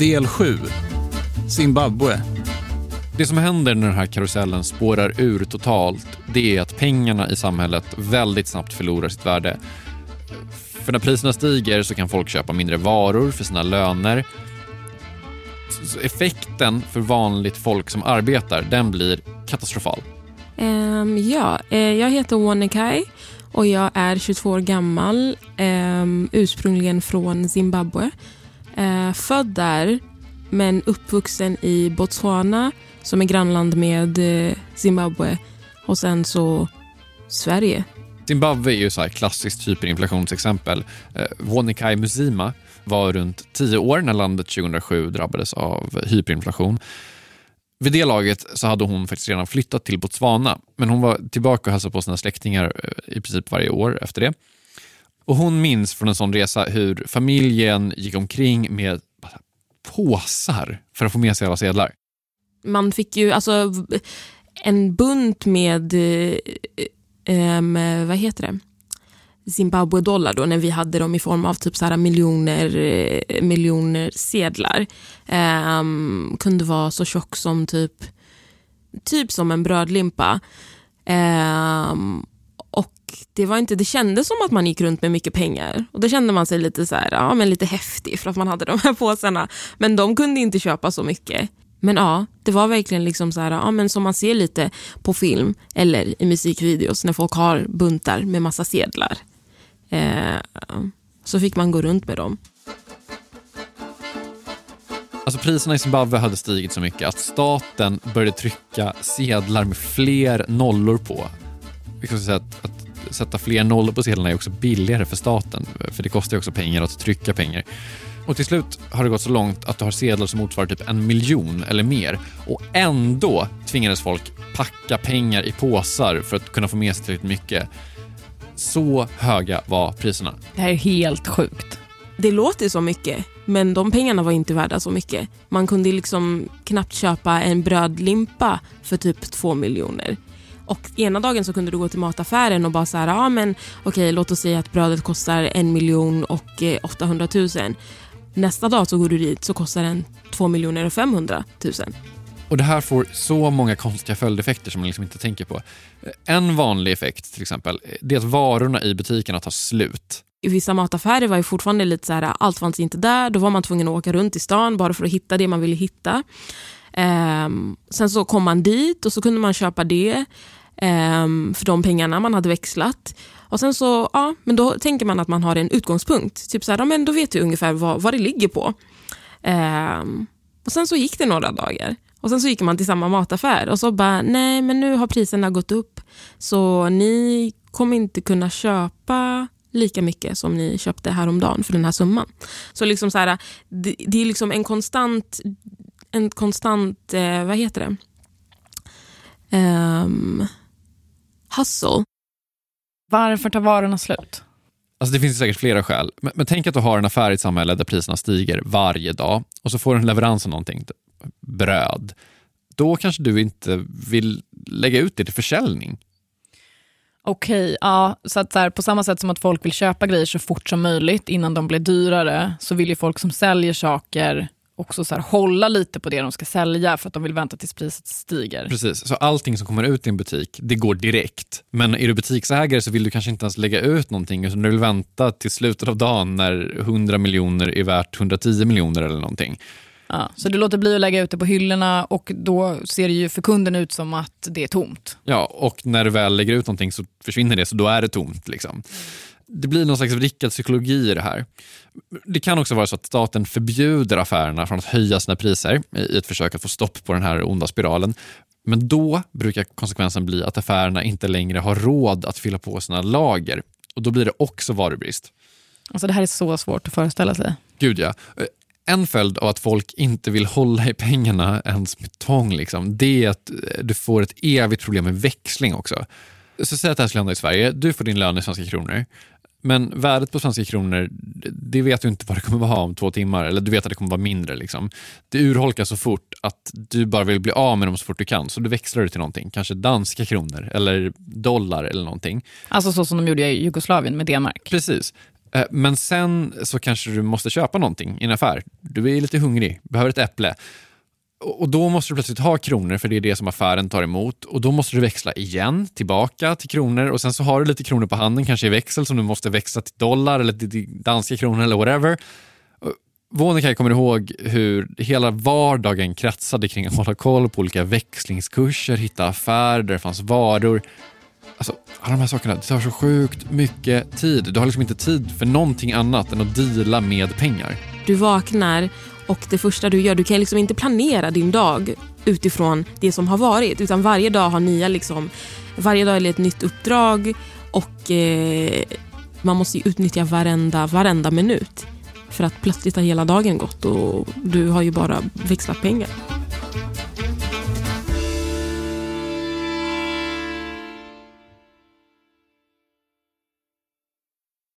Del 7. Zimbabwe. Det som händer när den här karusellen spårar ur totalt, det är att pengarna i samhället väldigt snabbt förlorar sitt värde. För när priserna stiger så kan folk köpa mindre varor för sina löner. Så effekten för vanligt folk som arbetar, den blir katastrofal. Um, ja, eh, jag heter Wonekai och jag är 22 år gammal, um, ursprungligen från Zimbabwe. Eh, född där, men uppvuxen i Botswana som är grannland med eh, Zimbabwe och sen så Sverige. Zimbabwe är ju så här klassiskt hyperinflationsexempel. Eh, Wonikai Musima var runt tio år när landet 2007 drabbades av hyperinflation. Vid det laget så hade hon faktiskt redan flyttat till Botswana, men hon var tillbaka och hälsade på sina släktingar eh, i princip varje år efter det. Och Hon minns från en sån resa hur familjen gick omkring med påsar för att få med sig alla sedlar. Man fick ju alltså en bunt med, eh, vad heter det, Zimbabwe-dollar då när vi hade dem i form av typ så här miljoner, eh, miljoner sedlar. Um, kunde vara så tjock som typ, typ som en brödlimpa. Um, det, var inte, det kändes som att man gick runt med mycket pengar. Och Då kände man sig lite så här, ja, men lite häftig för att man hade de här påsarna. Men de kunde inte köpa så mycket. Men ja, det var verkligen liksom så här, ja, men som man ser lite på film eller i musikvideos när folk har buntar med massa sedlar. Eh, så fick man gå runt med dem. Alltså priserna i Zimbabwe hade stigit så mycket att staten började trycka sedlar med fler nollor på. Vi kan säga att, att sätta fler nollor på sedlarna är också billigare för staten, för det kostar också pengar att trycka pengar. Och till slut har det gått så långt att du har sedlar som motsvarar typ en miljon eller mer. Och ändå tvingades folk packa pengar i påsar för att kunna få med sig tillräckligt mycket. Så höga var priserna. Det här är helt sjukt. Det låter så mycket, men de pengarna var inte värda så mycket. Man kunde liksom knappt köpa en brödlimpa för typ två miljoner. Och ena dagen så kunde du gå till mataffären och bara så här, ja men okej låt oss säga att brödet kostar en miljon och 800 000. Nästa dag så går du dit så kostar den 2 miljoner och 500 000. Och Det här får så många konstiga följdeffekter som man liksom inte tänker på. En vanlig effekt till exempel, det är att varorna i butikerna tar slut. I vissa mataffärer var ju fortfarande lite så här, allt fanns inte där. Då var man tvungen att åka runt i stan bara för att hitta det man ville hitta. Um, sen så kom man dit och så kunde man köpa det um, för de pengarna man hade växlat. Och sen så, ja, men då tänker man att man har en utgångspunkt. Typ så här, ja, men då vet du ungefär vad, vad det ligger på. Um, och Sen så gick det några dagar. Och Sen så gick man till samma mataffär och så bara, nej men nu har priserna gått upp. Så ni kommer inte kunna köpa lika mycket som ni köpte häromdagen för den här summan. Så liksom så här, det, det är liksom en konstant, en konstant eh, vad heter det? Um, hustle varför tar varorna slut? Alltså det finns säkert flera skäl. Men, men, tänk att du har en affär i ett samhälle där priserna stiger varje dag och så får du en leverans av någonting, bröd. Då kanske du inte vill lägga ut det till försäljning. Okej, okay, ja, så att så här, på samma sätt som att folk vill köpa grejer så fort som möjligt innan de blir dyrare, så vill ju folk som säljer saker också så här, hålla lite på det de ska sälja för att de vill vänta tills priset stiger. Precis, så allting som kommer ut i en butik, det går direkt. Men är du butiksägare så vill du kanske inte ens lägga ut någonting utan du vill vänta till slutet av dagen när 100 miljoner är värt 110 miljoner eller någonting. Ja, så du låter bli att lägga ut det på hyllorna och då ser det ju för kunden ut som att det är tomt. Ja, och när du väl lägger ut någonting så försvinner det, så då är det tomt. Liksom det blir någon slags vrickad psykologi i det här. Det kan också vara så att staten förbjuder affärerna från att höja sina priser i ett försök att få stopp på den här onda spiralen. Men då brukar konsekvensen bli att affärerna inte längre har råd att fylla på sina lager och då blir det också varubrist. Alltså det här är så svårt att föreställa sig. Gud ja. En följd av att folk inte vill hålla i pengarna ens med tång, liksom, det är att du får ett evigt problem med växling också. Så säg att det här skulle hända i Sverige. Du får din lön i svenska kronor. Men värdet på svenska kronor, det vet du inte vad det kommer vara om två timmar. Eller du vet att det kommer vara mindre. Liksom. Det urholkas så fort att du bara vill bli av med dem så fort du kan. Så du växlar det till någonting. Kanske danska kronor eller dollar eller någonting. Alltså så som de gjorde i Jugoslavien med D-mark? Precis. Eh, Men sen så kanske du måste köpa någonting i en affär. Du är lite hungrig, behöver ett äpple. Och då måste du plötsligt ha kronor för det är det som affären tar emot. Och då måste du växla igen tillbaka till kronor och sen så har du lite kronor på handen, kanske i växel som du måste växla till dollar eller till danska kronor eller whatever. Och kommer ihåg hur hela vardagen kretsade kring att hålla koll på olika växlingskurser, hitta affärer där det fanns varor. Alltså, alla de här sakerna, det tar så sjukt mycket tid. Du har liksom inte tid för någonting annat än att deala med pengar. Du vaknar och det första du gör, du kan liksom inte planera din dag utifrån det som har varit. Utan varje dag har nya, liksom, varje dag är det ett nytt uppdrag och eh, man måste ju utnyttja varenda, varenda minut. För att plötsligt har hela dagen gått och du har ju bara växlat pengar.